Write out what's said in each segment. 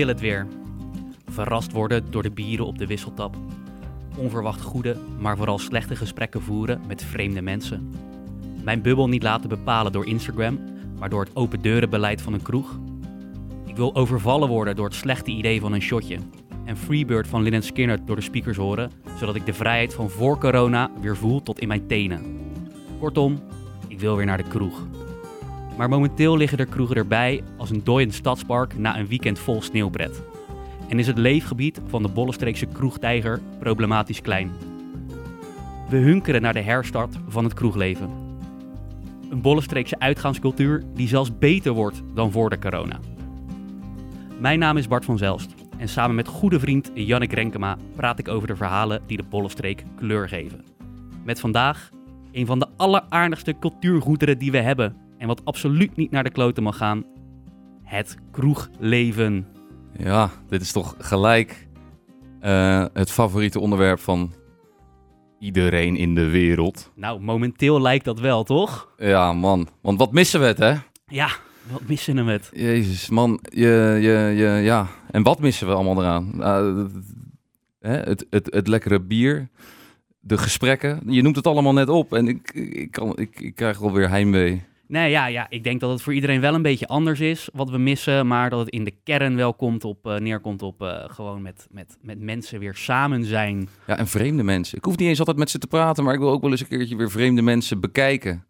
wil het weer. Verrast worden door de bieren op de wisseltap. Onverwacht goede, maar vooral slechte gesprekken voeren met vreemde mensen. Mijn bubbel niet laten bepalen door Instagram, maar door het open deurenbeleid van een kroeg. Ik wil overvallen worden door het slechte idee van een shotje. En Freebird van Lynyrd Skinner door de speakers horen, zodat ik de vrijheid van voor corona weer voel tot in mijn tenen. Kortom, ik wil weer naar de kroeg. Maar momenteel liggen er kroegen erbij als een dooiend stadspark na een weekend vol sneeuwbred. En is het leefgebied van de Bollestreekse kroegtijger problematisch klein. We hunkeren naar de herstart van het kroegleven. Een Bollestreekse uitgaanscultuur die zelfs beter wordt dan voor de corona. Mijn naam is Bart van Zelst en samen met goede vriend Jannik Renkema praat ik over de verhalen die de Bollestreek kleur geven. Met vandaag een van de alleraardigste cultuurgoederen die we hebben en wat absoluut niet naar de kloten mag gaan: het kroegleven. Ja, dit is toch gelijk eh, het favoriete onderwerp van iedereen in de wereld. Nou, momenteel lijkt dat wel, toch? Ja, man. Want wat missen we het, hè? Ja, wat missen we het? Jezus, man. Je, je, je, ja. En wat missen we allemaal eraan? Uh, hè? Het, het, het lekkere bier, de gesprekken. Je noemt het allemaal net op en ik, ik, kan, ik, ik krijg alweer heimwee. Nee, ja, ja, ik denk dat het voor iedereen wel een beetje anders is wat we missen, maar dat het in de kern wel komt op, uh, neerkomt op uh, gewoon met, met, met mensen weer samen zijn. Ja, en vreemde mensen. Ik hoef niet eens altijd met ze te praten, maar ik wil ook wel eens een keertje weer vreemde mensen bekijken.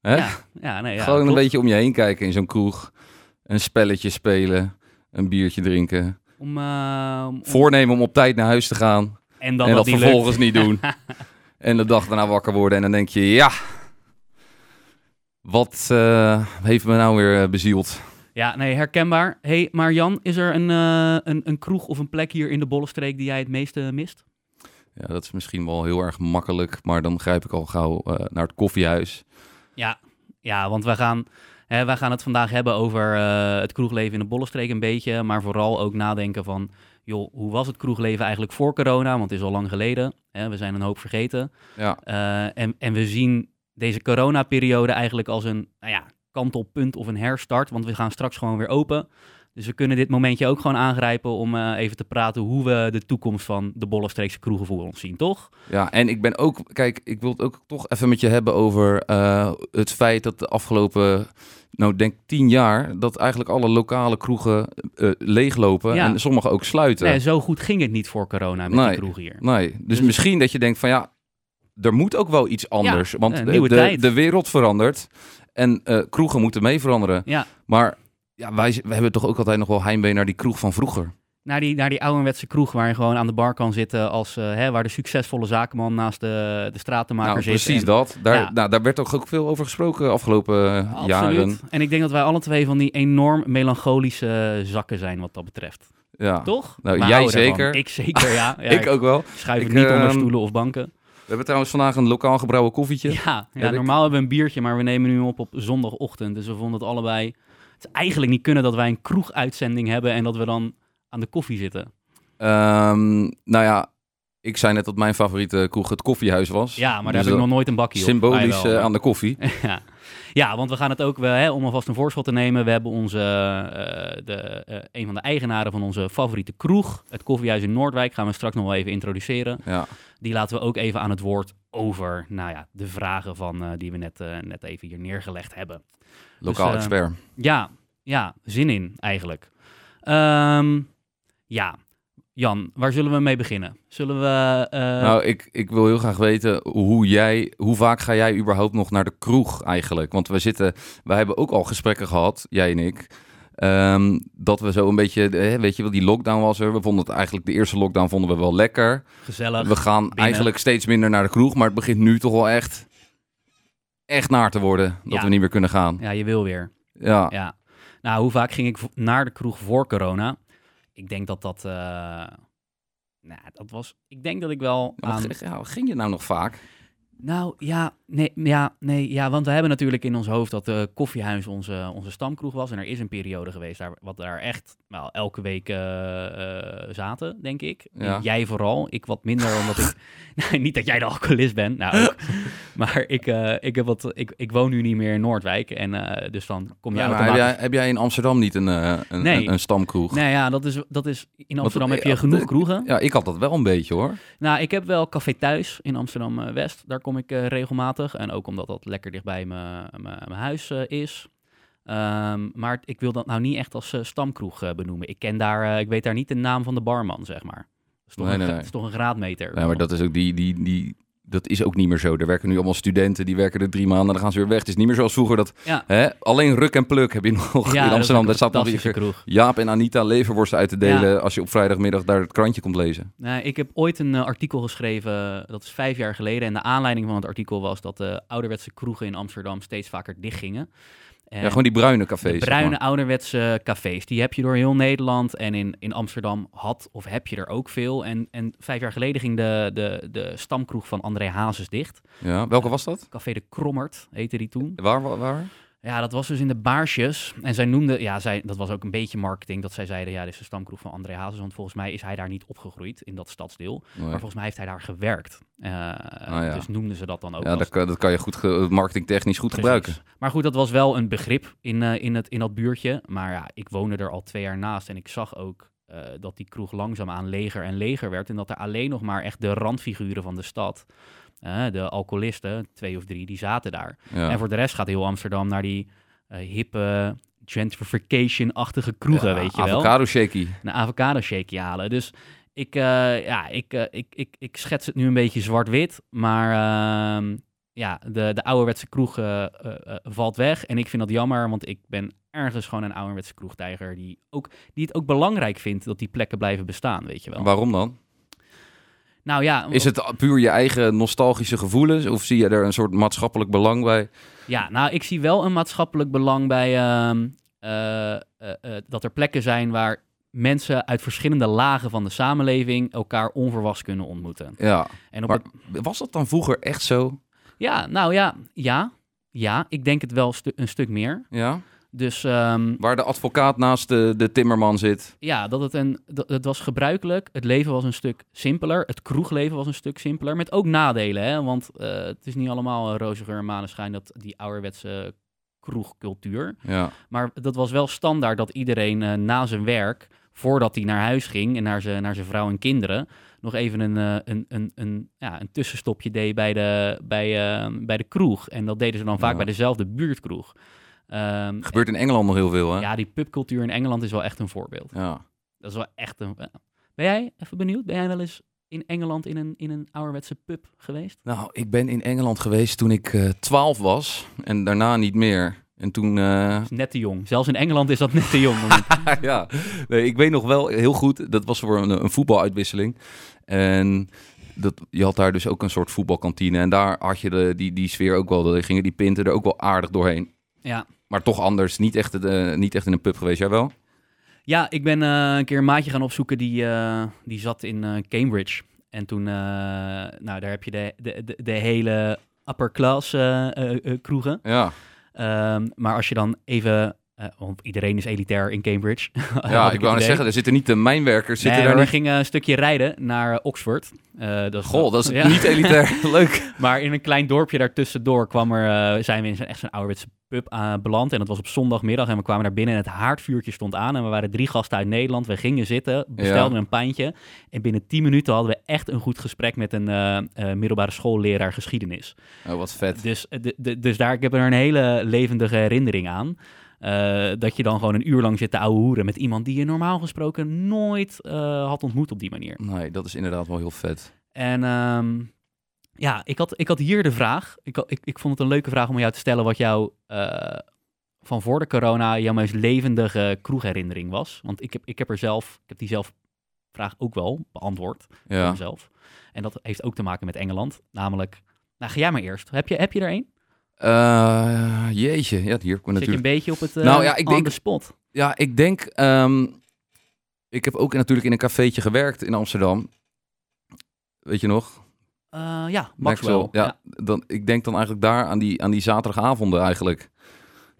Hè? Ja, ja, nee, ja, gewoon klopt. een beetje om je heen kijken in zo'n kroeg. Een spelletje spelen, een biertje drinken. Om, uh, om... Voornemen om op tijd naar huis te gaan. En, dan en dat vervolgens lukt. niet doen. en de dag daarna wakker worden en dan denk je, ja, wat uh, heeft me nou weer bezield? Ja, nee, herkenbaar. hey, maar Jan, is er een, uh, een, een kroeg of een plek hier in de Bollenstreek die jij het meeste mist? Ja, dat is misschien wel heel erg makkelijk, maar dan grijp ik al gauw uh, naar het koffiehuis. Ja, ja want wij gaan, hè, wij gaan het vandaag hebben over het kroegleven in de Bollenstreek een beetje, maar vooral ook nadenken van, joh, hoe was het kroegleven eigenlijk voor corona? Want het is al lang geleden. Hè, we zijn een hoop vergeten. Ja. en, en we zien deze coronaperiode eigenlijk als een nou ja, kantelpunt of een herstart. Want we gaan straks gewoon weer open. Dus we kunnen dit momentje ook gewoon aangrijpen om uh, even te praten hoe we de toekomst van de Bollenstreekse kroegen voor ons zien, toch? Ja, en ik ben ook, kijk, ik wil het ook toch even met je hebben over uh, het feit dat de afgelopen, nou denk tien jaar, dat eigenlijk alle lokale kroegen uh, leeglopen ja. en sommige ook sluiten. Nee, zo goed ging het niet voor corona met nee, die kroeg hier. Nee, dus, dus misschien dat je denkt van ja, er moet ook wel iets anders. Ja, want een de, de, wereld verandert en uh, kroegen moeten mee veranderen. Ja. Maar ja, wij, we hebben toch ook altijd nog wel heimwee naar die kroeg van vroeger. Naar die, naar die ouderwetse kroeg waar je gewoon aan de bar kan zitten als uh, hè, waar de succesvolle zakenman naast de, de stratenmaker nou, zit. Precies en, dat. Daar, ja. nou, daar werd ook, ook veel over gesproken afgelopen Absoluut. jaren. En ik denk dat wij alle twee van die enorm melancholische zakken zijn wat dat betreft. Ja. Toch? Nou, jij zeker. Ik zeker, ja. ja ik ook wel. Schuif het Ik, niet onder ehm, stoelen of banken. We hebben trouwens vandaag een lokaal gebrouwen koffietje. Ja, ja ik- normaal hebben we een biertje, maar we nemen nu op op zondagochtend. Dus we vonden het allebei... Het is eigenlijk niet kunnen dat wij een kroeguitzending hebben en dat we dan aan de koffie zitten. Ehm, nou ja, ik zei net dat mijn favoriete kroeg het koffiehuis was. Ja, maar daar Dus heb ik nog nooit een bakje op. Symbolisch eh, aan de koffie. ja. ja, want we gaan het ook, wel, hè, om alvast een voorschot te nemen. We hebben onze, eh, de, eh, een van de eigenaren van onze favoriete kroeg, het koffiehuis in Noordwijk, gaan we straks nog wel even introduceren. Ja. Die laten we ook even aan het woord over nou ja, de vragen van, eh, die we net, eh, net even hier neergelegd hebben. Lokaal eh, expert. Ja, ja, zin in eigenlijk. Ehm, ja, Jan, waar zullen we mee beginnen? Zullen we... eh, nou, ik, ik wil heel graag weten hoe jij, hoe vaak ga jij überhaupt nog naar de kroeg eigenlijk? Want we zitten, wij hebben ook al gesprekken gehad, jij en ik. ehm, dat we zo een beetje, eh, weet je wel, die lockdown was er. We vonden het eigenlijk, de eerste lockdown vonden we wel lekker. gezellig. We gaan eigenlijk steeds minder naar de kroeg, maar het begint nu toch wel echt, echt naar te worden. Dat Ja. we niet meer kunnen gaan. Ja, je wil weer. Ja, Ja. Nou, hoe vaak ging ik naar de kroeg voor corona? Ik denk dat dat... eh, nou, dat was... Ik denk dat ik wel Maar aan... ging je nou nog vaak? Nou, ja... Nee, ja, nee, ja, want we hebben natuurlijk in ons hoofd dat de koffiehuis onze, onze stamkroeg was. En er is een periode geweest daar, wat daar echt wel elke week eh, eh, zaten, denk ik. Ja. Jij vooral, ik wat minder, omdat ik... Nee, niet dat jij de alcoholist bent, nou ook. maar ik, eh, ik, heb wat, ik, ik woon nu niet meer in Noordwijk. En eh, dus dan kom je Ja, maar automatisch... heb, jij, heb jij in Amsterdam niet een, eh, een, Nee. een, een stamkroeg? Nee, ja, dat is, dat is... In Amsterdam heb je genoeg kroegen. Ja, ik had dat wel een beetje hoor. Nou, ik heb wel Café Thuis in Amsterdam-West. Daar kom ik eh, regelmatig. En ook omdat dat lekker dichtbij mijn mijn- mijn huis eh, is. Ehm, maar ik wil dat nou niet echt als eh, stamkroeg eh, benoemen. Ik ken daar, ik weet daar niet de naam van de barman, zeg maar. Dat is toch, Nee, een, nee, nee. is toch een graadmeter. Ja, maar dat is ook die, die, die, dat is ook niet meer zo. Er werken nu allemaal studenten, die werken er drie maanden, dan gaan ze weer weg. Het is niet meer zoals vroeger dat, Ja. hè, alleen ruk en pluk heb je nog Ja, in Amsterdam. Daar een staat nog weer kroeg. Jaap en Anita leverworsten uit te delen als je op vrijdagmiddag daar het krantje komt lezen. Nou, ik heb ooit een eh, artikel geschreven, dat is vijf jaar geleden. En de aanleiding van het artikel was dat de ouderwetse kroegen in Amsterdam steeds vaker dichtgingen. En Ja, gewoon die bruine cafés. De zeg bruine maar. ouderwetse cafés, die heb je door heel Nederland. En in, in Amsterdam had of heb je er ook veel. En, en vijf jaar geleden ging de, de, de stamkroeg van André Hazes dicht. Ja, welke was dat? Café de Krommert heette die toen. Waar, waar? Ja, dat was dus in de Baarsjes. En zij noemde, ja, zij, dat was ook een beetje marketing, dat zij zeiden, ja, dit is de stamkroeg van André Hazes. Want volgens mij is hij daar niet opgegroeid in dat stadsdeel. Nee. Maar volgens mij heeft hij daar gewerkt. Eh, ja. Dus noemden ze dat dan ook Ja, dat kan, dat kan je goed marketingtechnisch goed Precies. gebruiken. Maar goed, dat was wel een begrip in, eh, in, het, in dat buurtje. Maar ja, ik woonde er al twee jaar naast en ik zag ook eh, dat die kroeg langzaamaan leger en leger werd. En dat er alleen nog maar echt de randfiguren van de stad, eh, de alcoholisten, twee of drie, die zaten daar. Ja. En voor de rest gaat heel Amsterdam naar die eh, hippe gentrification-achtige kroegen, Ja, weet je wel Avocado shaky. een avocado shake halen. Dus ik, eh, ja, ik, ik, ik, ik schets het nu een beetje zwart-wit. Maar ehm, ja, de, de ouderwetse kroeg valt weg. En ik vind dat jammer, want ik ben ergens gewoon een ouderwetse kroegtijger... Die, ook, die het ook belangrijk vindt dat die plekken blijven bestaan, weet je wel. Waarom dan? Nou ja, Is het puur je eigen nostalgische gevoelens? Of zie je er een soort maatschappelijk belang bij? Ja, nou, ik zie wel een maatschappelijk belang bij ehm, eh, eh, eh, dat er plekken zijn waar mensen uit verschillende lagen van de samenleving elkaar onverwachts kunnen ontmoeten. Ja, En op maar het- was dat dan vroeger echt zo? ja, nou ja, ja, ja, ik denk het wel stu- een stuk meer. Ja? Dus ehm, Waar de advocaat naast de, de timmerman zit. ja, dat het, een, dat, het was gebruikelijk. Het leven was een stuk simpeler. Het kroegleven was een stuk simpeler. Met ook nadelen, hè? Want eh, het is niet allemaal uh, roze geur en maneschijn, dat, die ouderwetse kroegcultuur. Ja. Maar dat was wel standaard dat iedereen eh, na zijn werk, voordat hij naar huis ging en naar zijn, naar zijn vrouw en kinderen, nog even een, eh, een, een, een, ja, een tussenstopje deed bij de, bij, bij de kroeg. En dat deden ze dan vaak Ja. bij dezelfde buurtkroeg. Ehm, Gebeurt in Engeland nog heel veel, hè? ja, die pubcultuur in Engeland is wel echt een voorbeeld. Ja. Dat is wel echt een. Ben jij even benieuwd? Ben jij wel eens in Engeland in een, in een ouderwetse pub geweest? Nou, ik ben in Engeland geweest toen ik eh 12 was. En daarna niet meer. En toen... eh, is net te jong. Zelfs in Engeland is dat net te jong. ja, nee, ik weet nog wel heel goed. Dat was voor een, een voetbaluitwisseling. En dat, je had daar dus ook een soort voetbalkantine. En daar had je de, die, die sfeer ook wel. Daar gingen die pinten er ook wel aardig doorheen. ja. Maar toch anders. Niet echt, eh, niet echt in een pub geweest. Jij wel? Ja, ik ben eh, een keer een maatje gaan opzoeken die, eh, die zat in Cambridge. En toen, nou, daar heb je de, de, de, de hele upper class kroegen. Ja. Ehm, maar als je dan even, eh, want iedereen is elitair in Cambridge. Ja, ik wou net zeggen, er zitten niet de mijnwerkers. Zitten Nee, daar maar niet... we gingen een stukje rijden naar Oxford. Eh, dat is Goh, dat is ja. niet elitair. Leuk. Maar in een klein dorpje daartussendoor kwam er, eh, zijn we in echt zo'n ouderwetse pub beland. En dat was op zondagmiddag. En we kwamen daar binnen en het haardvuurtje stond aan. En we waren drie gasten uit Nederland. We gingen zitten, bestelden Ja. een pijntje. En binnen tien minuten hadden we echt een goed gesprek met een middelbare schoolleraar geschiedenis. Oh, wat vet. Dus, dus daar, ik heb er een hele levendige herinnering aan. Eh, dat je dan gewoon een uur lang zit te ouwe hoeren met iemand die je normaal gesproken nooit eh, had ontmoet op die manier. Nee, dat is inderdaad wel heel vet. En ehm, ja, ik had, ik had hier de vraag. Ik, ik, ik vond het een leuke vraag om jou te stellen wat jouw eh, van voor de corona jouw meest levendige kroegherinnering was. Want ik heb, ik heb er zelf, ik heb die zelf vraag ook wel beantwoord Ja. mezelf. En dat heeft ook te maken met Engeland. Namelijk, nou ga jij maar eerst. Heb je, heb je er één? Eh, jeetje, ja, hier kom natuurlijk. een beetje op het uh, Nou ja, ik denk- spot? Ja, ik denk. ehm, ik heb ook natuurlijk in een cafeetje gewerkt in Amsterdam. Weet je nog? Eh, ja, Maxwell. Ja, Dan, ik denk dan eigenlijk daar aan die, aan die zaterdagavonden eigenlijk.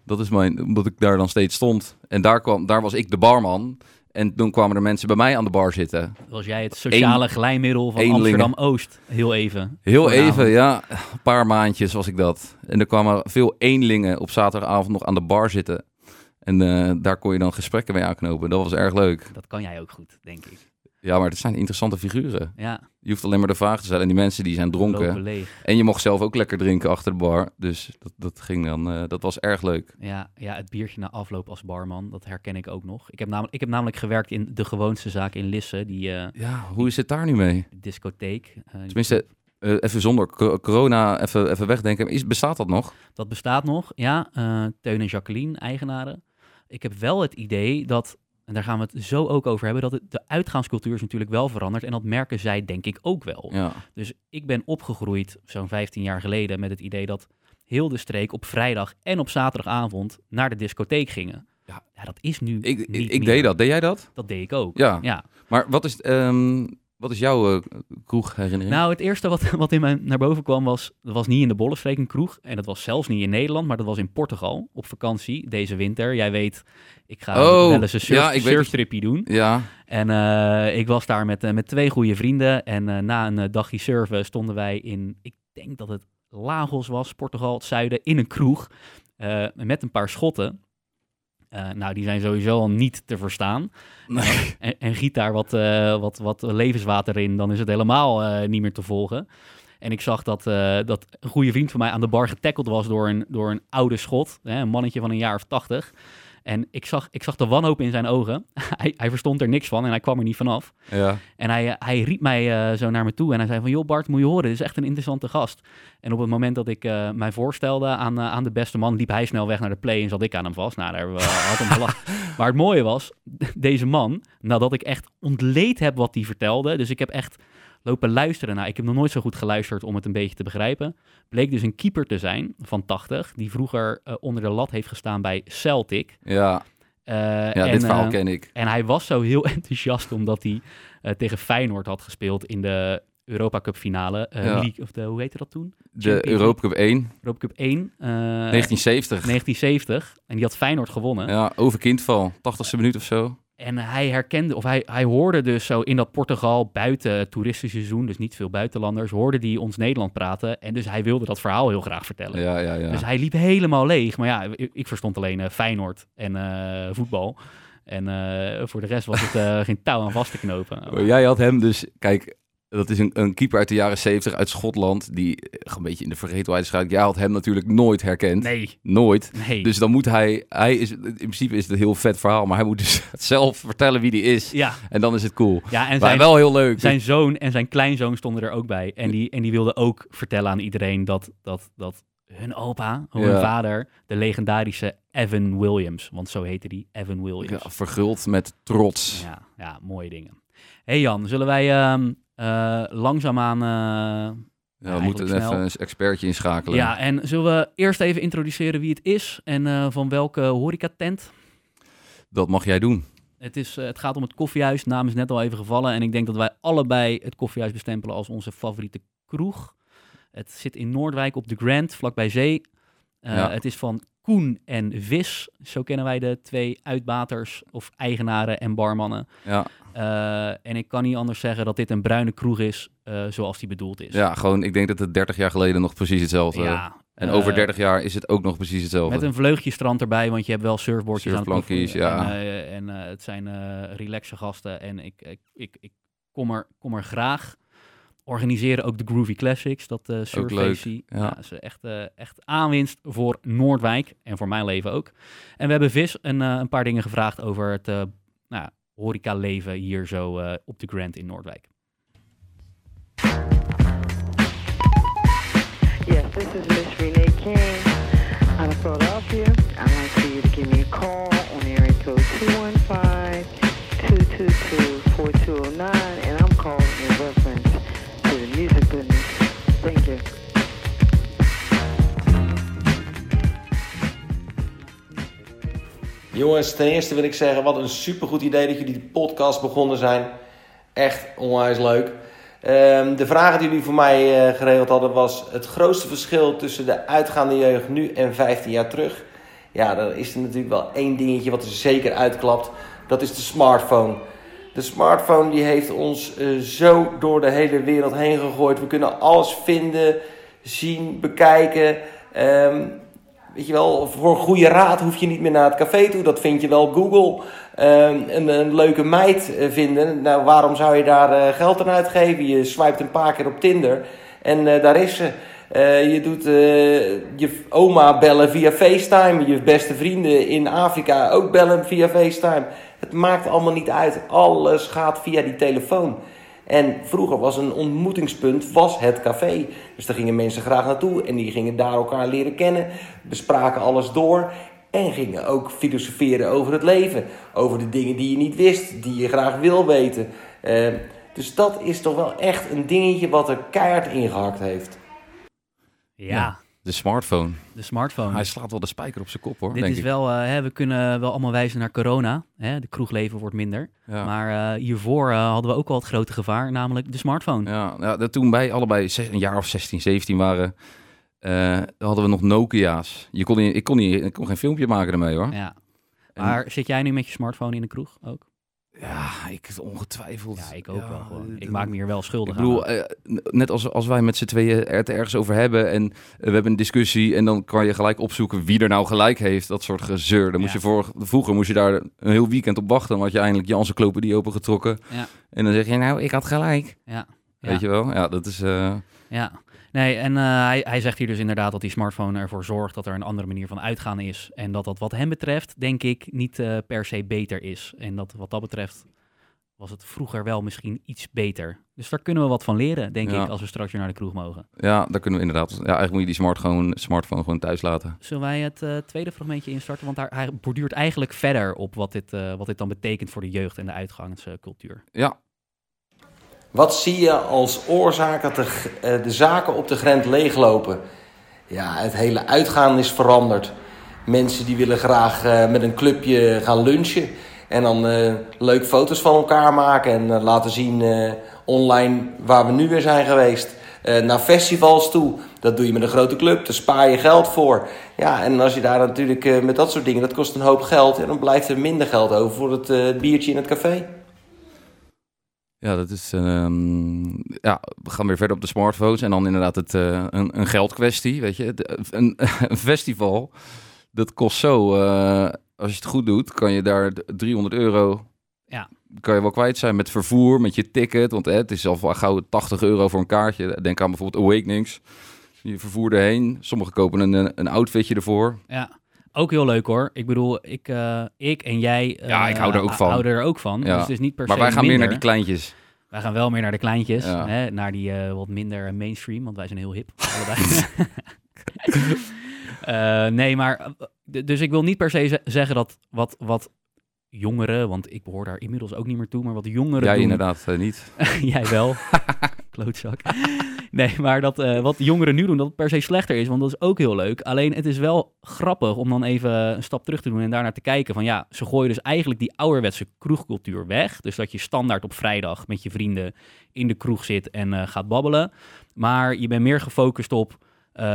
Dat is mijn, omdat ik daar dan steeds stond. En daar, kwam, daar was ik de barman. En toen kwamen er mensen bij mij aan de bar zitten. Was jij het sociale Eén- glijmiddel van. Amsterdam-Oost? Heel even. Heel even, ja. Een paar maandjes was ik dat. En er kwamen veel eenlingen op zaterdagavond nog aan de bar zitten. En eh, daar kon je dan gesprekken mee aanknopen. Dat was erg leuk. Dat kan jij ook goed, denk ik. Ja, maar het zijn interessante figuren. Ja, Je hoeft alleen maar de vraag te stellen. En die mensen die zijn dronken. leeg. En je mocht zelf ook lekker drinken achter de bar. Dus dat, dat ging dan, eh, dat was erg leuk. Ja, ja, het biertje na afloop als barman, dat herken ik ook nog. Ik heb, namelijk, ik heb namelijk gewerkt in de gewoonste zaak in Lisse, die eh, Ja, hoe is het daar nu mee? discotheek. Eh, Tenminste, even zonder co- corona, even, even wegdenken. Is, bestaat dat nog? Dat bestaat nog, ja. Teun en Jacqueline, eigenaren. Ik heb wel het idee dat, en daar gaan we het zo ook over hebben, dat het, de uitgaanscultuur is natuurlijk wel veranderd. En dat merken zij denk ik ook wel. Ja. Dus ik ben opgegroeid zo'n 15 jaar geleden met het idee dat heel de streek op vrijdag en op zaterdagavond naar de discotheek gingen. Ja. Ja, dat is nu Ik, ik, deed dat. Deed jij dat? Dat deed ik ook. Ja. ja. Maar wat is, ehm, wat is jouw eh, kroegherinnering? Nou, het eerste wat, wat in mij naar boven kwam was, dat was niet in de Bollenstreek een kroeg. En dat was zelfs niet in Nederland, maar dat was in Portugal op vakantie deze winter. Jij weet, ik ga Oh, wel eens een surf, ja, ik weet surftripje doen. Ja, En eh, ik was daar met, eh, met twee goede vrienden. En na een dagje surfen stonden wij in, ik denk dat het Lagos was, Portugal, het zuiden, in een kroeg. met een paar schotten. Eh, nou, die zijn sowieso al niet te verstaan. nee. En, en giet daar wat, eh, wat, wat levenswater in, dan is het helemaal eh, niet meer te volgen. En ik zag dat, eh, dat een goede vriend van mij aan de bar getackeld was door een, door een oude schot. Hè, een mannetje van een jaar of tachtig. En ik zag, ik zag de wanhoop in zijn ogen. hij, hij verstond er niks van en hij kwam er niet vanaf. ja. En hij, hij riep mij eh, zo naar me toe en hij zei van... joh Bart, moet je horen, dit is echt een interessante gast. En op het moment dat ik eh, mij voorstelde aan, eh, aan de beste man... liep hij snel weg naar de play en zat ik aan hem vast. Nou, daar hebben we hard om gelachen. Maar het mooie was, deze man, nadat ik echt ontleed heb wat hij vertelde... dus ik heb echt lopen luisteren naar... ik heb nog nooit zo goed geluisterd om het een beetje te begrijpen... bleek dus een keeper te zijn van 80... die vroeger eh, onder de lat heeft gestaan bij Celtic... Ja, Eh, ja en, dit verhaal eh, ken ik. en hij was zo heel enthousiast omdat hij tegen Feyenoord had gespeeld in de Europa Cup finale. Ja. League, of de, hoe heette dat toen? De Europa Cup 1, Europa Cup 1. eh, 1970. 1970. En die had Feyenoord gewonnen. Ja, over kindval. 80ste minuut of zo. En hij herkende, of hij, hij hoorde dus zo in dat Portugal buiten het toeristische seizoen, dus niet veel buitenlanders, hoorde die ons Nederland praten. En dus hij wilde dat verhaal heel graag vertellen. Ja, ja, ja. Dus hij liep helemaal leeg. Maar ja, ik, ik verstond alleen eh, Feyenoord en eh, voetbal. En eh, voor de rest was het geen touw aan vast te knopen. Jij had hem dus, kijk, dat is een, een keeper uit de jaren 70 uit Schotland, die eh, een beetje in de vergetelheid geraakt. Jij had hem natuurlijk nooit herkend. Nee, Nooit. nee. Dus dan moet hij, hij is, in principe is het een heel vet verhaal, maar hij moet dus zelf vertellen wie die is. ja, En dan is het cool. ja, en zijn, wel heel leuk. zijn zoon en zijn kleinzoon stonden er ook bij. En die, en die wilden ook vertellen aan iedereen dat, dat, dat hun opa, hun Ja. vader, de legendarische Evan Williams, want zo heette die, Evan Williams. Ja, verguld met trots. Ja, ja, mooie dingen. hey Jan, zullen wij ehm eh, langzaamaan... Ja, we moeten snel. even een expertje inschakelen. ja, en zullen we eerst even introduceren wie het is en eh, van welke horecatent? Dat mag jij doen. Het, is, het gaat om het koffiehuis. Naam is net al even gevallen. En ik denk dat wij allebei het koffiehuis bestempelen als onze favoriete kroeg. Het zit in Noordwijk op de Grand, vlakbij zee. Ja. Het is van Koen en Vis. Zo kennen wij de twee uitbaters of eigenaren en barmannen. Ja, Eh, en ik kan niet anders zeggen dat dit een bruine kroeg is eh, zoals die bedoeld is. ja, gewoon, ik denk dat het 30 jaar geleden nog precies hetzelfde Ja, En eh, over 30 jaar is het ook nog precies hetzelfde. Met een vleugje strand erbij, want je hebt wel surfboardjes aan het ja. En, eh, en eh, het zijn eh relaxe gasten en ik, ik, ik, ik kom, er, kom er graag. Organiseren ook de Groovy Classics, dat eh surffeestje. ja. Ja, is echt, eh, echt aanwinst voor Noordwijk en voor mijn leven ook. En we hebben Vis een, eh, een paar dingen gevraagd over het eh nou, horeca-leven hier zo eh, op de Grand in Noordwijk. Yes, this is Miss Renee King out of Philadelphia. I'd like for you to give me a call Jongens, ten eerste wil ik zeggen, wat een supergoed idee dat jullie die podcast begonnen zijn. Echt onwijs leuk. Ehm, de vragen die jullie voor mij eh, geregeld hadden was het grootste verschil tussen de uitgaande jeugd nu en 15 jaar terug. Ja, dan is er natuurlijk wel één dingetje wat er zeker uitklapt. Dat is de smartphone. De smartphone die heeft ons eh, zo door de hele wereld heen gegooid. We kunnen alles vinden, zien, bekijken. Ehm, weet je wel, voor goede raad hoef je niet meer naar het café toe. Dat vind je wel Google. Ehm, een, een leuke meid eh, vinden. Nou, waarom zou je daar eh, geld aan uitgeven? Je swipet een paar keer op Tinder en eh, daar is ze. Je doet je oma bellen via FaceTime. Je beste vrienden in Afrika ook bellen via FaceTime. Het maakt allemaal niet uit. Alles gaat via die telefoon. En vroeger was een ontmoetingspunt was het café. Dus daar gingen mensen graag naartoe en die gingen daar elkaar leren kennen, bespraken alles door en gingen ook filosoferen over het leven, over de dingen die je niet wist, die je graag wil weten. Eh, dus dat is toch wel echt een dingetje wat er keihard ingehakt heeft. Ja. De smartphone. de smartphone. Hij slaat wel de spijker op zijn kop hoor, Dit denk is ik. wel, eh, hè, we kunnen wel allemaal wijzen naar corona. Hè? De kroegleven wordt minder. Ja. Maar eh, hiervoor eh, hadden we ook al het grote gevaar, namelijk de smartphone. Ja, ja, dat toen wij allebei zes- een jaar of 16, 17 waren, hadden we nog Nokia's. Je kon niet, ik, kon niet, ik kon geen filmpje maken ermee hoor. Ja. En- Maar zit jij nu met je smartphone in de kroeg ook? Ja, ik ongetwijfeld. Ja, ik ook Ja, wel. Gewoon. Ik maak me hier wel schuldig Ik bedoel, aan. eh, net als, als wij met z'n tweeën het ergens over hebben en eh, we hebben een discussie en dan kan je gelijk opzoeken wie er nou gelijk heeft, dat soort gezeur. Dan moest je voor, vroeger moest je daar een heel weekend op wachten, dan had je eindelijk je encyclopedie opengetrokken. Ja. En dan zeg je, nou, ik had gelijk. Ja. Ja. Weet je wel? Ja, dat is... eh, Ja, nee, en eh, hij, hij zegt hier dus inderdaad dat die smartphone ervoor zorgt dat er een andere manier van uitgaan is. En dat dat wat hem betreft, denk ik, niet eh, per se beter is. En dat wat dat betreft was het vroeger wel misschien iets beter. Dus daar kunnen we wat van leren, denk Ja. ik, als we straks weer naar de kroeg mogen. ja, daar kunnen we inderdaad... Ja, eigenlijk moet je die smartphone, smartphone gewoon thuis laten. Zullen wij het eh, tweede fragmentje instarten? Want daar, hij borduurt eigenlijk verder op wat dit, wat dit dan betekent voor de jeugd en de uitgangscultuur. Ja, Wat zie je als oorzaak dat eh, de zaken op de grens leeglopen? Ja, het hele uitgaan is veranderd. Mensen die willen graag eh, met een clubje gaan lunchen. En dan eh, leuk foto's van elkaar maken en laten zien online waar we nu weer zijn geweest. Naar festivals toe. Dat doe je met een grote club, daar spaar je geld voor. Ja, en als je daar natuurlijk met dat soort dingen, dat kost een hoop geld. En dan blijft er minder geld over voor het biertje in het café. Ja, dat is. ehm, ja, we gaan weer verder op de smartphones. En dan inderdaad het, eh, een, een geldkwestie. Weet je, De- een, een festival. Dat kost zo. eh, als je het goed doet, kan je daar d- 300 euro. Ja. Kan je wel kwijt zijn met vervoer, met je ticket. Want het is al gauw 80 euro voor een kaartje. Denk aan bijvoorbeeld Awakenings. Je vervoer erheen. Sommigen kopen een, een outfitje ervoor. Ja, ook heel leuk hoor. Ik bedoel, ik, eh, ik en jij eh, Ja, ik hou er ook van. houden er ook van. Ja. Dus het is niet per Maar se wij gaan meer naar die kleintjes. Wij gaan wel meer naar de kleintjes, Ja. hè, naar die eh, wat minder mainstream, want wij zijn heel hip, allebei. Eh, nee, maar eh, dus ik wil niet per se ze- zeggen dat wat, wat jongeren, want ik behoor daar inmiddels ook niet meer toe, maar wat jongeren Jij doen, inderdaad eh, niet. jij wel, klootzak. Nee, maar dat eh, wat jongeren nu doen, dat het per se slechter is, want dat is ook heel leuk. Alleen het is wel grappig om dan even een stap terug te doen en daarnaar te kijken van ja, ze gooien dus eigenlijk die ouderwetse kroegcultuur weg. Dus dat je standaard op vrijdag met je vrienden in de kroeg zit en eh, gaat babbelen. Maar je bent meer gefocust op eh,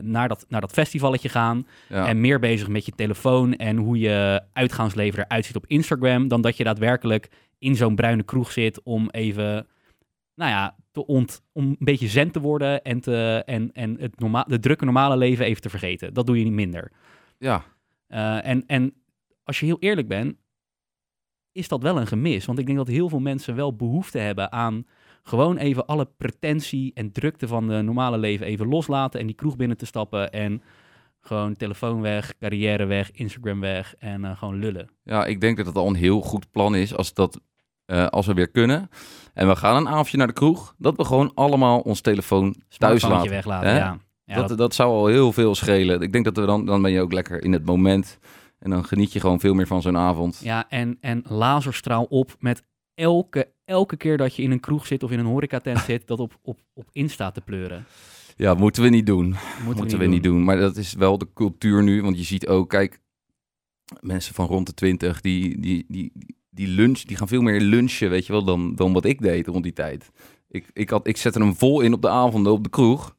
naar, dat, naar dat festivalletje gaan. Ja. En meer bezig met je telefoon en hoe je uitgaansleven eruit ziet op Instagram. Dan dat je daadwerkelijk in zo'n bruine kroeg zit om even, nou ja, te ont, om een beetje zen te worden en, te, en, en het de drukke normale leven even te vergeten. Dat doe je niet minder. ja. Eh, en, en als je heel eerlijk bent, is dat wel een gemis. Want ik denk dat heel veel mensen wel behoefte hebben aan gewoon even alle pretentie en drukte van de normale leven even loslaten en die kroeg binnen te stappen en gewoon telefoon weg, carrière weg, Instagram weg en eh, gewoon lullen. Ja, ik denk dat het al een heel goed plan is als, dat, eh, als we weer kunnen. En we gaan een avondje naar de kroeg. Dat we gewoon allemaal ons telefoon thuis laten. weglaten, hè? ja. ja dat, dat- dat, zou al heel veel schelen. Ik denk dat we dan, dan ben je ook lekker in het moment. En dan geniet je gewoon veel meer van zo'n avond. Ja, en, en laserstraal op met elke, elke keer dat je in een kroeg zit of in een horecatent zit, dat op, op, op Insta te pleuren. Ja, moeten we niet doen. Moeten, Moeten, we niet doen. Maar dat is wel de cultuur nu. Want je ziet ook, kijk, mensen van rond de twintig, die, die, die, die lunch, die gaan veel meer lunchen, weet je wel, dan, dan wat ik deed rond die tijd. Ik, ik, had, ik zette hem vol in op de avonden op de kroeg.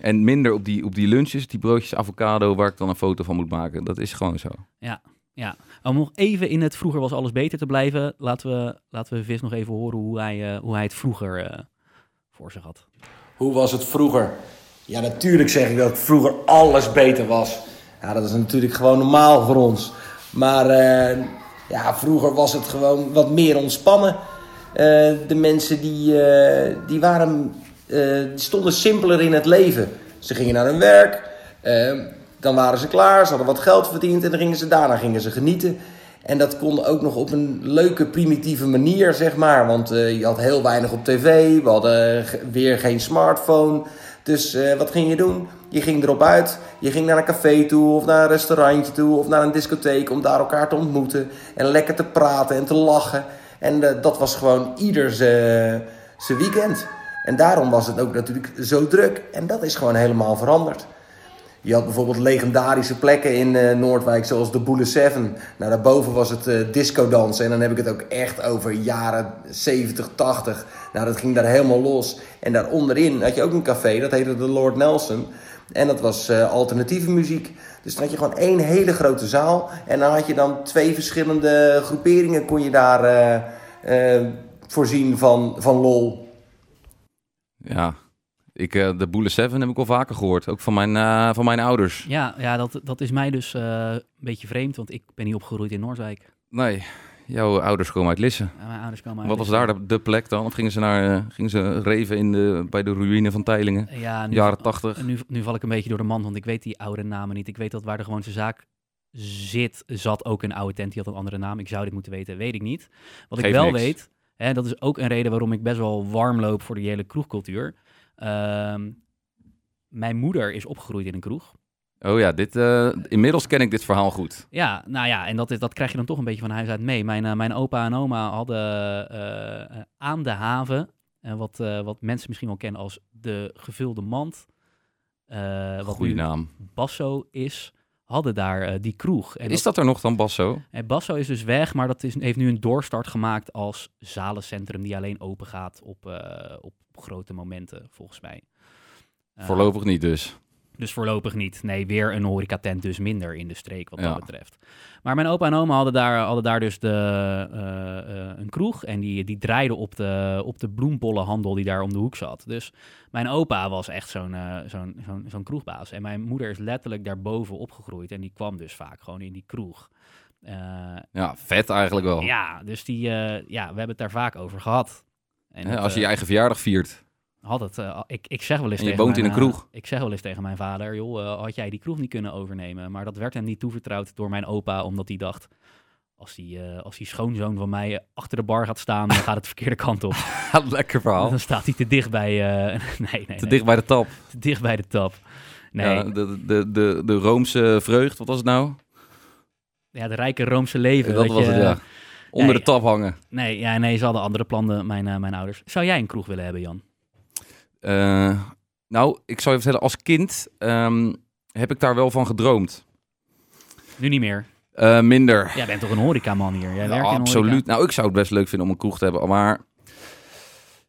En minder op die, op die lunches, die broodjes avocado, waar ik dan een foto van moet maken. Dat is gewoon zo. Ja, ja. Om nog even in het vroeger was alles beter te blijven, laten we, laten we Vis nog even horen hoe hij, eh, hoe hij het vroeger eh, voor zich had. Hoe was het vroeger? Ja, natuurlijk zeg ik dat vroeger alles beter was. Ja, dat is natuurlijk gewoon normaal voor ons. Maar eh, ja, vroeger was het gewoon wat meer ontspannen. Eh, de mensen die, eh, die, waren, eh, stonden simpeler in het leven. Ze gingen naar hun werk, dan waren ze klaar, ze hadden wat geld verdiend en dan gingen ze daarna gingen ze genieten. En dat kon ook nog op een leuke, primitieve manier, zeg maar. Want je had heel weinig op tv, we hadden weer geen smartphone. Dus eh, wat ging je doen? Je ging erop uit. Je ging naar een café toe, of naar een restaurantje toe, of naar een discotheek om daar elkaar te ontmoeten. En lekker te praten en te lachen. En eh, dat was gewoon ieder zijn zijn weekend. En daarom was het ook natuurlijk zo druk. En dat is gewoon helemaal veranderd. Je had bijvoorbeeld legendarische plekken in eh, Noordwijk, zoals de Boele Seven. Nou, daarboven was het eh disco dansen. En dan heb ik het ook echt over jaren 70, 80. Nou, dat ging daar helemaal los. En daar onderin had je ook een café, dat heette de Lord Nelson. En dat was eh, alternatieve muziek. Dus dan had je gewoon één hele grote zaal. En dan had je dan twee verschillende groeperingen kon je daar voorzien van, van lol. Ja, ik, eh, de Boele 7 heb ik al vaker gehoord. Ook van mijn, eh, van mijn ouders. Ja, ja dat, dat is mij dus eh, een beetje vreemd, want ik ben niet opgegroeid in Noordwijk. Nee, jouw ouders komen uit Lisse. Ja, mijn ouders komen uit Wat was daar de, de plek dan? Of gingen ze, naar, gingen ze reven in de, bij de ruïne van Teilingen? Ja, nu, Jaren 80. Nu, nu val ik een beetje door de man, want ik weet die oude namen niet. Ik weet dat waar de gewoonste zaak zit, zat ook een oude tent. Die had een andere naam. Ik zou dit moeten weten, weet ik niet. Wat ik wel niks. weet, hè, dat is ook een reden waarom ik best wel warm loop voor die hele kroegcultuur. Ehm, mijn moeder is opgegroeid in een kroeg. Oh ja, dit, eh, inmiddels ken ik dit verhaal goed. Ja, nou ja, en dat, dat krijg je dan toch een beetje van huis uit mee. Mijn, eh, mijn opa en oma hadden eh, aan de haven, wat, wat mensen misschien wel kennen als de gevulde mand, wat Goeie nu naam. Basso is, hadden daar eh, die kroeg. En Is dat er nog dan, Basso? en Basso is dus weg, maar dat is, heeft nu een doorstart gemaakt als zalencentrum die alleen open gaat op, eh, op grote momenten, volgens mij. Eh, Voorlopig niet dus. Dus voorlopig niet. Nee, weer een horecatent dus minder in de streek wat Ja. dat betreft. Maar mijn opa en oma hadden daar, hadden daar dus de, eh, eh, een kroeg. En die, die draaiden op de, op de bloembollenhandel die daar om de hoek zat. Dus mijn opa was echt zo'n eh, zo'n zo'n zo'n kroegbaas. En mijn moeder is letterlijk daarboven opgegroeid. En die kwam dus vaak gewoon in die kroeg. Ja, vet eigenlijk wel. ja, dus die, ja, we hebben het daar vaak over gehad. En als je je eigen verjaardag viert. Had het, eh, ik, ik zeg wel eens En je tegen woont in mijn, een eh, kroeg. ik zeg wel eens tegen mijn vader, joh, eh, had jij die kroeg niet kunnen overnemen? Maar dat werd hem niet toevertrouwd door mijn opa, omdat hij dacht, als die, eh, als die schoonzoon van mij achter de bar gaat staan, dan gaat het de verkeerde kant op. Lekker verhaal. Dan staat hij te dicht bij, nee, nee, Te nee, dicht bij de tap. te dicht bij de tap. Nee, Ja, ja, de, de, de, de Roomse vreugd, wat was het nou? de rijke Roomse leven. dat was je- het, ja. Onder ja, de tap hangen. Nee, ja, nee, ze hadden andere plannen, mijn, mijn ouders. Zou jij een kroeg willen hebben, Jan? Eh, nou, ik zou je vertellen, als kind ehm, heb ik daar wel van gedroomd. Nu niet meer. Eh, minder. Jij bent toch een horecaman hier? Jij werkt absoluut. Nou, ik zou het best leuk vinden om een kroeg te hebben, maar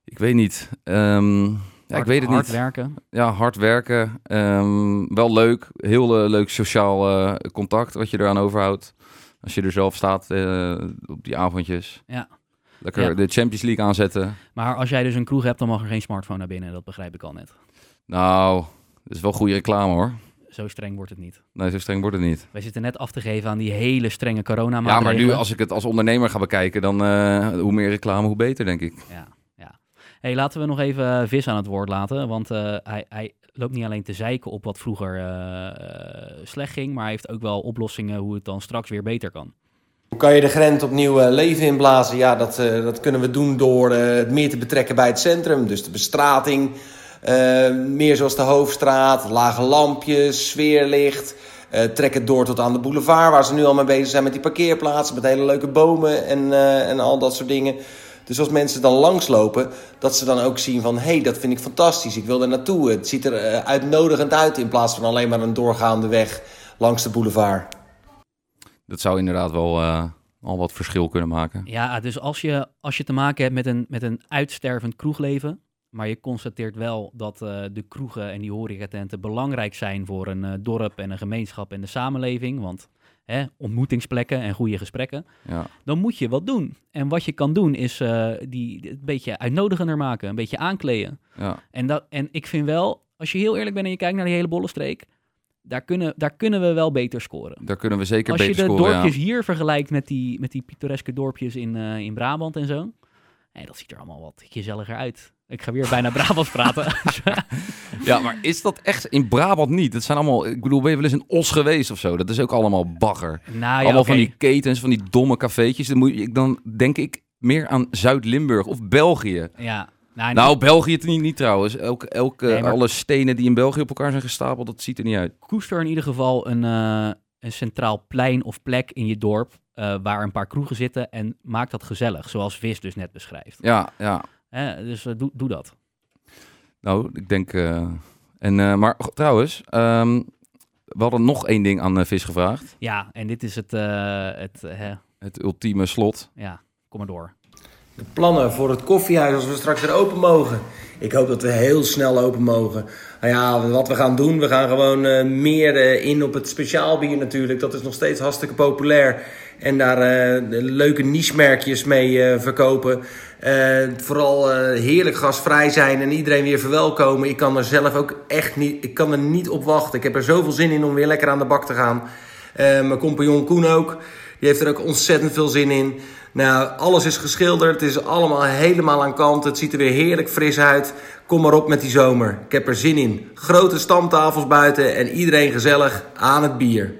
ik weet niet. Ehm, ja, ik Hard- weet het hard niet. werken. Ja, hard werken. Ehm, wel leuk. Heel eh, leuk sociaal contact wat je eraan overhoudt. Als je er zelf staat op die avondjes. Ja. Lekker Ja. de Champions League aanzetten. Maar als jij dus een kroeg hebt, dan mag er geen smartphone naar binnen. Dat begrijp ik al net. Nou, dat is wel goede reclame hoor. Zo streng wordt het niet. Nee, zo streng wordt het niet. Wij zitten net af te geven aan die hele strenge Ja, coronamaatregelen. maar nu als ik het als ondernemer ga bekijken, dan eh, hoe meer reclame, hoe beter, denk ik. Ja, ja. Hey, laten we nog even Vis aan het woord laten. Want eh, hij, hij loopt niet alleen te zeiken op wat vroeger eh, eh, slecht ging... maar hij heeft ook wel oplossingen hoe het dan straks weer beter kan. Hoe kan je de grens opnieuw eh, leven inblazen? Ja, dat, eh, dat kunnen we doen door eh, het meer te betrekken bij het centrum. Dus de bestrating, meer zoals de Hoofdstraat, lage lampjes, sfeerlicht. Eh, trek het door tot aan de boulevard, waar ze nu al mee bezig zijn met die parkeerplaatsen, met hele leuke bomen en, en al dat soort dingen. Dus als mensen dan langslopen, dat ze dan ook zien van... hé, hey, dat vind ik fantastisch, ik wil er naartoe. Het ziet er uitnodigend uit in plaats van alleen maar een doorgaande weg langs de boulevard. Dat zou inderdaad wel eh, al wat verschil kunnen maken. Ja, dus als je, als je te maken hebt met een, met een uitstervend kroegleven... Maar je constateert wel dat eh, de kroegen en die horecatenten belangrijk zijn voor een eh, dorp en een gemeenschap en de samenleving. Want hè, ontmoetingsplekken en goede gesprekken. Ja. Dan moet je wat doen. En wat je kan doen is die een beetje uitnodigender maken, een beetje aankleden. Ja. En, dat, en ik vind wel, als je heel eerlijk bent en je kijkt naar die hele bollenstreek, daar kunnen, daar kunnen we wel beter scoren. Daar kunnen we zeker Als je beter de scoren. dorpjes ja. hier vergelijkt met die, met die pittoreske dorpjes in, eh, in Brabant en zo, nee, dat ziet er allemaal wat gezelliger uit. Ik ga weer bijna Brabants praten. Ja, maar is dat echt in Brabant niet? Dat zijn allemaal, ik bedoel, ben je wel eens in Os geweest of zo? Dat is ook allemaal bagger. nou ja, allemaal van die ketens, van die domme cafeetjes. Dan, moet je, dan denk ik meer aan Zuid-Limburg of België. Ja, nou, Nou, België het niet, niet trouwens. Elke, elke, Nee, maar- Alle stenen die in België op elkaar zijn gestapeld, dat ziet er niet uit. koester in ieder geval een, eh, een centraal plein of plek in je dorp eh, waar een paar kroegen zitten en maak dat gezellig, zoals Vis dus net beschrijft. Ja, ja. Dus eh, doe, doe dat. Nou, ik denk... en, maar trouwens, ehm, we hadden nog één ding aan Vis gevraagd. Ja, en dit is het, het Het ultieme slot. ja, kom maar door. De plannen voor het koffiehuis als we straks weer open mogen. Ik hoop dat we heel snel open mogen. Nou ja, wat we gaan doen, we gaan gewoon eh, meer eh, in op het speciaalbier natuurlijk. Dat is nog steeds hartstikke populair. En daar eh, leuke niche-merkjes mee verkopen. Vooral heerlijk gastvrij zijn en iedereen weer verwelkomen. Ik kan er zelf ook echt niet, ik kan er niet op wachten. Ik heb er zoveel zin in om weer lekker aan de bak te gaan. Mijn compagnon Koen ook. Die heeft er ook ontzettend veel zin in. Nou, alles is geschilderd. Het is allemaal helemaal aan kant. Het ziet er weer heerlijk fris uit. Kom maar op met die zomer. Ik heb er zin in. Grote stamtafels buiten en iedereen gezellig aan het bier.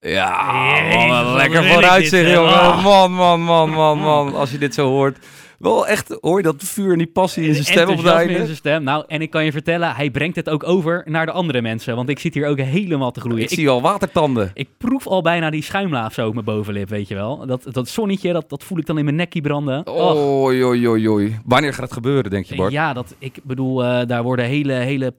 Ja, man, wat lekker wil ik vooruit dit, zeg, hè? jongen. Oh. Man, man, man, man, man. Als je dit zo hoort. Wel echt, hoor je dat vuur en die passie in zijn stem op het in zijn stem. Nou, en ik kan je vertellen, hij brengt het ook over naar de andere mensen. Want ik zit hier ook helemaal te gloeien. Ik zie al watertanden. Ik proef al bijna die schuimlaaf zo op mijn bovenlip, weet je wel. Dat, dat zonnetje, dat, dat voel ik dan in mijn nekkie branden. Oei, oei, oei, oei. Wanneer gaat het gebeuren, denk je, Bart? Ja, dat, ik bedoel, eh, daar worden hele, hele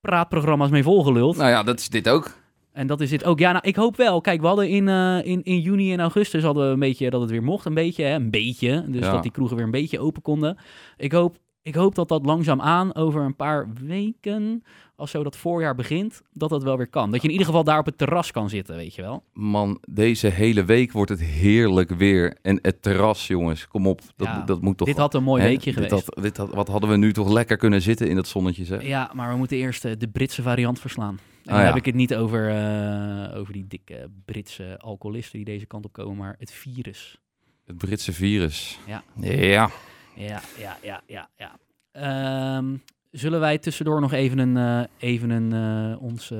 praatprogramma's mee volgeluld. Nou ja, dat is dit ook. En dat is dit ook. Ja, nou, ik hoop wel. Kijk, we hadden in, eh, in, in juni en augustus hadden we een beetje dat het weer mocht. Een beetje, hè? Een beetje. Dus Ja. dat die kroegen weer een beetje open konden. Ik hoop, ik hoop dat dat langzaamaan over een paar weken, als zo dat voorjaar begint, dat dat wel weer kan. Dat je in ieder geval daar op het terras kan zitten, weet je wel. Man, deze hele week wordt het heerlijk weer. En het terras, jongens, kom op. Dat, Ja, dat moet toch... dit had een mooi hè? weekje Dit geweest. had- dit had- wat hadden we nu toch lekker kunnen zitten in dat zonnetje, zeg. Ja, maar we moeten eerst eh, de Britse variant verslaan. En Ah, dan ja. heb ik het niet over, eh, over die dikke Britse alcoholisten die deze kant op komen, maar het virus. Het Britse virus. Ja. Ja. Ja, ja, ja, ja, ja. Ehm, zullen wij tussendoor nog even een, eh, even een eh, ons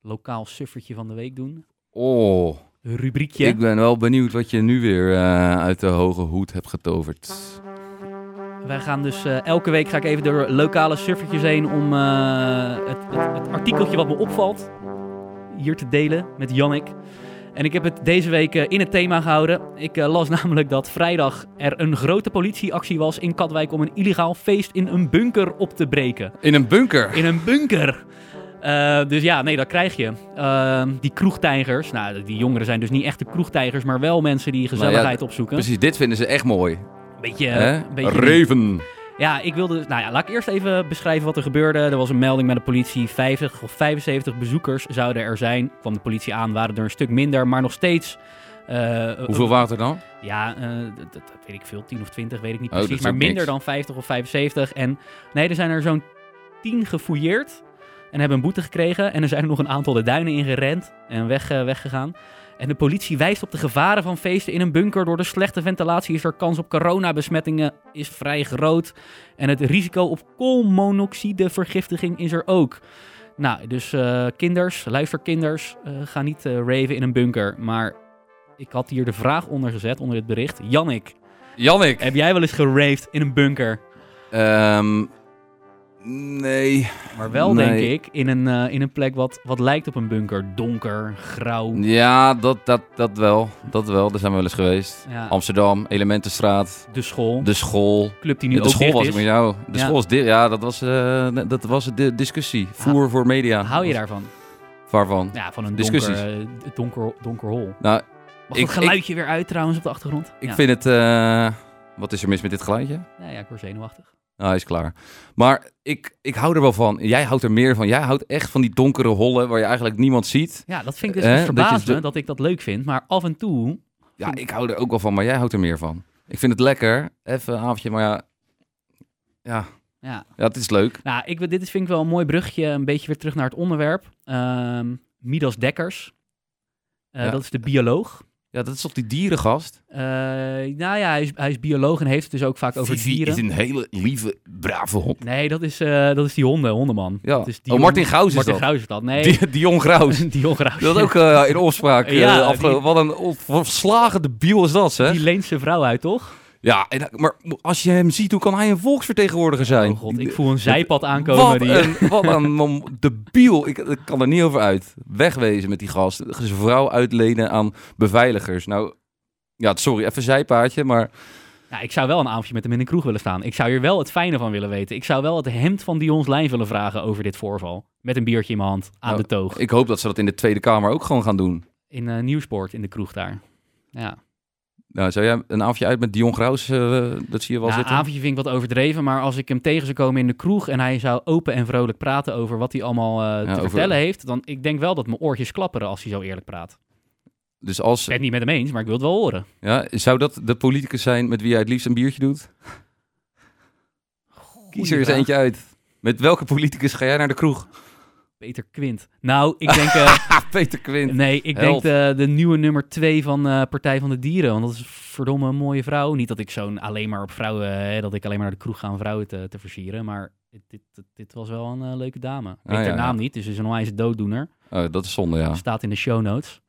lokaal suffertje van de week doen? Oh, Rubriekje. ik ben wel benieuwd wat je nu weer uit de hoge hoed hebt getoverd. Wij gaan dus eh, elke week ga ik even door lokale suffertjes heen om eh, het, het, het artikeltje wat me opvalt hier te delen met Jannik. En ik heb het deze week eh, in het thema gehouden. Ik las namelijk dat vrijdag er een grote politieactie was in Katwijk om een illegaal feest in een bunker op te breken. In een bunker. In een bunker. Dus ja, nee, dat krijg je. Ehm, die kroegtijgers. Nou, die jongeren zijn dus niet echte kroegtijgers, maar wel mensen die gezelligheid opzoeken. Precies, dit vinden ze echt mooi. Beetje, Hè? een beetje Reven. ja, ik wilde. Nou ja, laat ik eerst even beschrijven wat er gebeurde. Er was een melding bij de politie. 50 of 75 bezoekers zouden er zijn. Kwam de politie aan, waren er een stuk minder, maar nog steeds. eh, Hoeveel water dan? Ja, eh, dat, dat weet ik veel. 10 of 20, weet ik niet Oh, dat precies. is Maar ook minder niks. dan 50 of 75. En nee, er zijn er zo'n 10 gefouilleerd. En hebben een boete gekregen. En er zijn er nog een aantal de duinen ingerend. En weg, eh, weggegaan. En de politie wijst op de gevaren van feesten in een bunker. Door de slechte ventilatie is er kans op coronabesmettingen is vrij groot. En het risico op koolmonoxidevergiftiging is er ook. Nou, dus eh, kinders, luister kinders, eh, ga niet eh, raven in een bunker. Maar ik had hier de vraag onder gezet, onder dit bericht. Jannik, Jannik. heb jij wel eens geraved in een bunker? Ehm, nee. Maar wel, Nee. denk ik, in een, eh, in een plek wat, wat lijkt op een bunker. Donker, grauw. Ja, dat, dat, dat wel. Dat wel, daar zijn we wel eens geweest. Ja, Amsterdam, Elementenstraat, de school. de school. club die nu Ja, de school was is. ik met jou. De Ja. school is dit. Ja, dat was, eh, dat was de discussie. Voer voor media. Hou je daarvan? Waarvan? Ja, van een Discussies. donker, eh, donker, donker hol. Nou, Mag Ik- dat geluidje weer uit trouwens op de achtergrond? ik vind het... wat is er mis met dit geluidje? Ja, ja, ik word zenuwachtig. Nou, hij is klaar. Maar ik, ik hou er wel van. Jij houdt er meer van. Jij houdt echt van die donkere hollen waar je eigenlijk niemand ziet. Ja, dat vind ik dus het dat ik dat leuk vind. Maar af en toe... Ja, ik hou er ook wel van, maar jij houdt er meer van. Ik vind het lekker. Even een avondje, maar ja. Ja, Ja, ja het is leuk. Nou, ik, dit is, vind ik wel een mooi bruggetje, een beetje weer terug naar het onderwerp. Ehm Midas Dekkers, Eh, Ja. dat is de bioloog. Ja, dat is toch die dierengast? Eh, nou ja, hij is, hij is bioloog en heeft het dus ook vaak over Vivi dieren. is een hele lieve, brave hond. Nee, dat is, eh, dat is die honden, hondenman. Ja. Dat is Oh, Martin Gauws is Martin dat. Gauws is dat. Nee, Die, Dion Graus. Dion Graus. Dat ook eh, in opspraak. eh, Ja, die- Wat een verslagen debiel is dat, hè? Die leent zijn vrouw uit, toch? Ja, en, maar als je hem ziet, hoe kan hij een volksvertegenwoordiger zijn? Oh god, ik voel een zijpad aankomen. Wat die, een, wat een mom- debiel. Ik, ik kan er niet over uit. Wegwezen met die gast. Zijn vrouw uitlenen aan beveiligers. Nou, ja, sorry, even zijpaadje, maar... Nou, ik zou wel een avondje met hem in de kroeg willen staan. Ik zou hier wel het fijne van willen weten. Ik zou wel het hemd van Dion's lijn willen vragen over dit voorval. Met een biertje in mijn hand, aan Nou, de toog. Ik hoop dat ze dat in de Tweede Kamer ook gewoon gaan doen. In eh Nieuwsport, in de kroeg daar. Ja, Nou, zou jij een avondje uit met Dion Graus, eh, dat zie je wel nou, zitten? avondje vind ik wat overdreven, maar als ik hem tegen zou komen in de kroeg en hij zou open en vrolijk praten over wat hij allemaal eh, te vertellen heeft, dan ik denk wel dat mijn oortjes klapperen als hij zo eerlijk praat. Dus als, Ik ben het niet met hem eens, maar ik wil het wel horen. ja, zou dat de politicus zijn met wie jij het liefst een biertje doet? Kies er eens eentje uit. Met welke politicus ga jij naar de kroeg? Peter Quint. Nou, ik denk... eh, Ah, Peter Quint. Nee, ik denk de, de nieuwe nummer twee van eh, Partij van de Dieren. Want dat is verdomme een mooie vrouw. Niet dat ik zo'n alleen maar op vrouwen, hè, dat ik alleen maar naar de kroeg ga om vrouwen te, te versieren. Maar dit, dit, dit, was wel een eh, leuke dame. Ik weet Ah, ja, haar naam ja. niet, dus ze is een onwijs dooddoener. Oh, dat is zonde, ja. Staat in de show notes.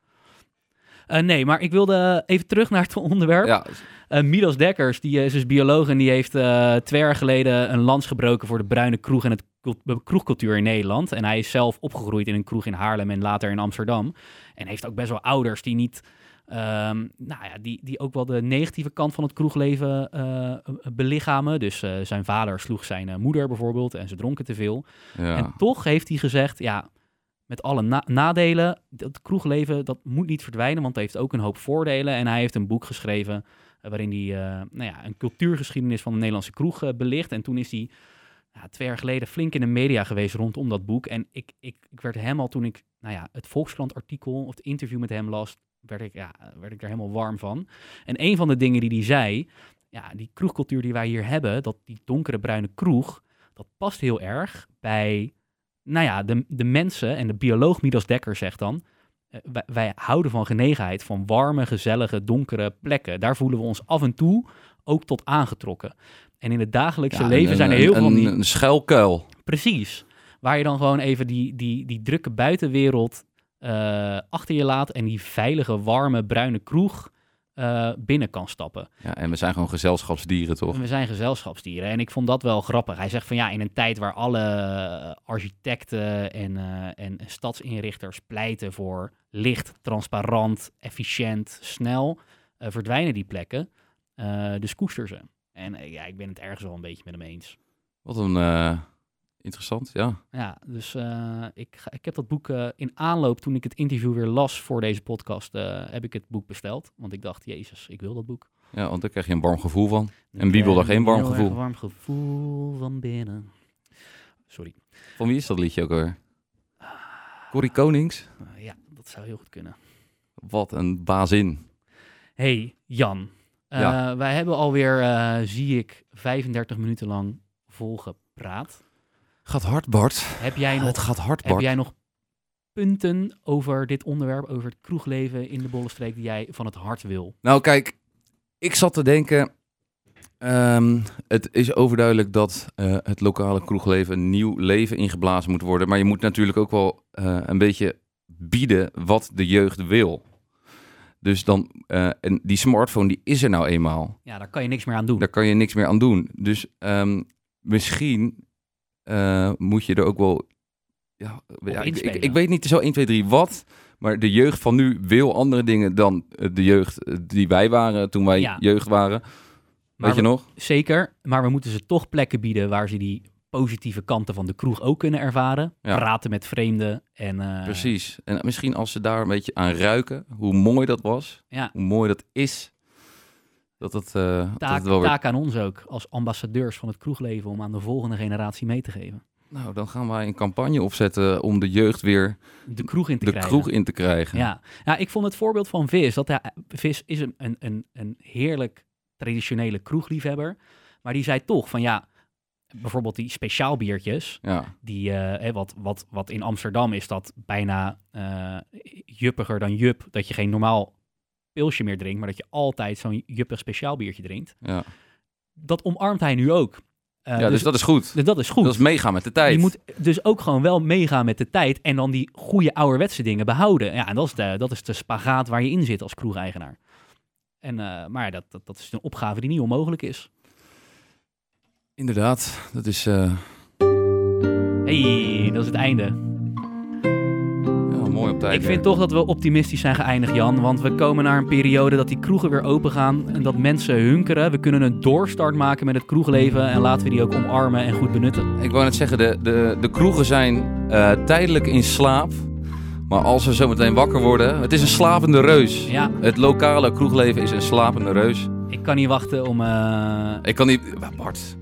Eh, nee, maar ik wilde even terug naar het onderwerp. Ja, Eh, Midas Dekkers, die is dus bioloog en die heeft eh, twee jaar geleden een lans gebroken voor de bruine kroeg en het kroegcultuur in Nederland. En hij is zelf opgegroeid in een kroeg in Haarlem en later in Amsterdam. En heeft ook best wel ouders die niet, ehm, nou ja, die, die ook wel de negatieve kant van het kroegleven eh, belichamen. Dus eh, zijn vader sloeg zijn eh, moeder bijvoorbeeld en ze dronken te veel. ja. En toch heeft hij gezegd, ja, met alle na- nadelen, dat kroegleven, dat moet niet verdwijnen, want het heeft ook een hoop voordelen. En hij heeft een boek geschreven eh, waarin hij eh, nou ja, een cultuurgeschiedenis van de Nederlandse kroeg eh, belicht. En toen is hij twee jaar geleden flink in de media geweest rondom dat boek. En ik, ik, ik werd hem al toen ik nou ja, het Volkskrant artikel of het interview met hem las, werd ik, ja, werd ik er helemaal warm van. En een van de dingen die hij zei, ja, die kroegcultuur die wij hier hebben, dat die donkere bruine kroeg, dat past heel erg bij, nou ja, de, de mensen en de bioloog Midas Dekker zegt dan, eh, wij, wij houden van genegenheid, van warme, gezellige, donkere plekken. Daar voelen we ons af en toe ook tot aangetrokken. En in het dagelijkse Ja, leven een- zijn er een- heel veel van een, die... een schuilkuil. Precies. Waar je dan gewoon even die, die, die drukke buitenwereld eh, achter je laat en die veilige, warme, bruine kroeg eh, binnen kan stappen. Ja, en we zijn gewoon gezelschapsdieren, toch? En we zijn gezelschapsdieren. En ik vond dat wel grappig. Hij zegt van ja, in een tijd waar alle eh, architecten en, en stadsinrichters pleiten voor licht, transparant, efficiënt, snel, verdwijnen die plekken. Dus koester ze. En eh, ja, ik ben het ergens wel een beetje met hem eens. Wat een eh, interessant, ja. Ja, dus eh, ik, ga, ik heb dat boek in aanloop toen ik het interview weer las voor deze podcast, heb ik het boek besteld. Want ik dacht, jezus, ik wil dat boek. Ja, want daar krijg je een warm gevoel van. En wie wil daar geen een warm gevoel? warm gevoel van binnen. Sorry. Van wie is dat liedje ook alweer? Corrie Konings? Ja, dat zou heel goed kunnen. Wat een bazin. Hey, Jan. Eh, Ja. Wij hebben alweer, eh zie ik, 35 minuten lang volgepraat. Gaat hard, Bart. Heb jij nog, Het gaat hard, heb Bart. jij nog punten over dit onderwerp, over het kroegleven in de Bollenstreek, die jij van het hart wil? Nou, kijk, ik zat te denken. ehm, het is overduidelijk dat eh, het lokale kroegleven een nieuw leven ingeblazen moet worden. Maar je moet natuurlijk ook wel een beetje bieden wat de jeugd wil. Dus dan, eh, en die smartphone die is er nou eenmaal. Ja, daar kan je niks meer aan doen. Daar kan je niks meer aan doen. Dus ehm, misschien eh, moet je er ook wel. Ja, ja ik, ik, weet niet zo 1, 2, 3 wat. Maar de jeugd van nu wil andere dingen dan eh, de jeugd die wij waren toen wij Ja. jeugd waren. Maar weet je we- nog? Zeker, maar we moeten ze toch plekken bieden waar ze die positieve kanten van de kroeg ook kunnen ervaren. Ja. Praten met vreemden en... eh, Precies. En misschien als ze daar een beetje aan ruiken, hoe mooi dat was, Ja, hoe mooi dat is. Dat het, eh, dat Taak, het wel weer... taak aan ons ook, als ambassadeurs van het kroegleven, om aan de volgende generatie mee te geven. Nou, dan gaan wij een campagne opzetten om de jeugd weer De kroeg in te de krijgen. kroeg in te krijgen. Ja. ja, ik vond het voorbeeld van Vis, dat hij, Vis is een, een, een, een heerlijk traditionele kroegliefhebber. Maar die zei toch van ja, bijvoorbeeld die speciaal biertjes, Ja. die, eh, wat, wat, wat in Amsterdam is dat bijna eh, juppiger dan jup, dat je geen normaal pilsje meer drinkt, maar dat je altijd zo'n juppig speciaal biertje drinkt. Ja. Dat omarmt hij nu ook. Eh, ja, dus, dat is goed. dus dat is goed. Dat is meegaan met de tijd. Je moet dus ook gewoon wel meegaan met de tijd en dan die goede ouderwetse dingen behouden. Ja, en dat is de, dat is de spagaat waar je in zit als kroegeigenaar. En, maar dat, dat, dat is een opgave die niet onmogelijk is. Inderdaad, dat is eh, hey, dat is het einde. ja, mooi op tijd. Ik vind toch dat we optimistisch zijn geëindigd, Jan. Want we komen naar een periode dat die kroegen weer open gaan. En dat mensen hunkeren. We kunnen een doorstart maken met het kroegleven. En laten we die ook omarmen en goed benutten. Ik wou net zeggen, de, de, de kroegen zijn eh, tijdelijk in slaap. Maar als we zo meteen wakker worden... Het is een slapende reus. Ja, Het lokale kroegleven is een slapende reus. ik kan niet wachten om... eh, Ik kan niet... Bart,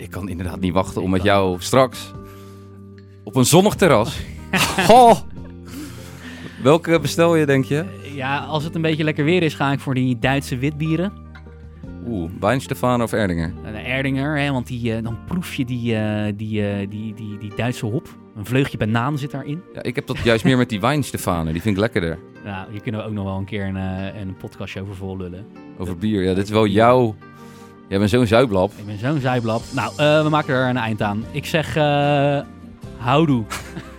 ik kan inderdaad niet wachten om met jou straks... op een zonnig terras... Goh! Welke bestel je, denk je? ja, als het een beetje lekker weer is, ga ik voor die Duitse witbieren. Oeh, Wijnstefan of Erdinger? Een Erdinger, hè, want die, eh, dan proef je die, eh, die, eh, die, die, die Duitse hop. Een vleugje banaan zit daarin. Ja, ik heb dat juist meer met die Wijnstefanen. Die vind ik lekkerder. Nou, hier kunnen we ook nog wel een keer een, eh, een podcastje over vol lullen. Over bier. Ja, dit is wel jouw... Jij bent zo'n zuiblap. Ik ben zo'n zijblad. Nou, eh, we maken er een eind aan. Ik zeg, eh houdoe.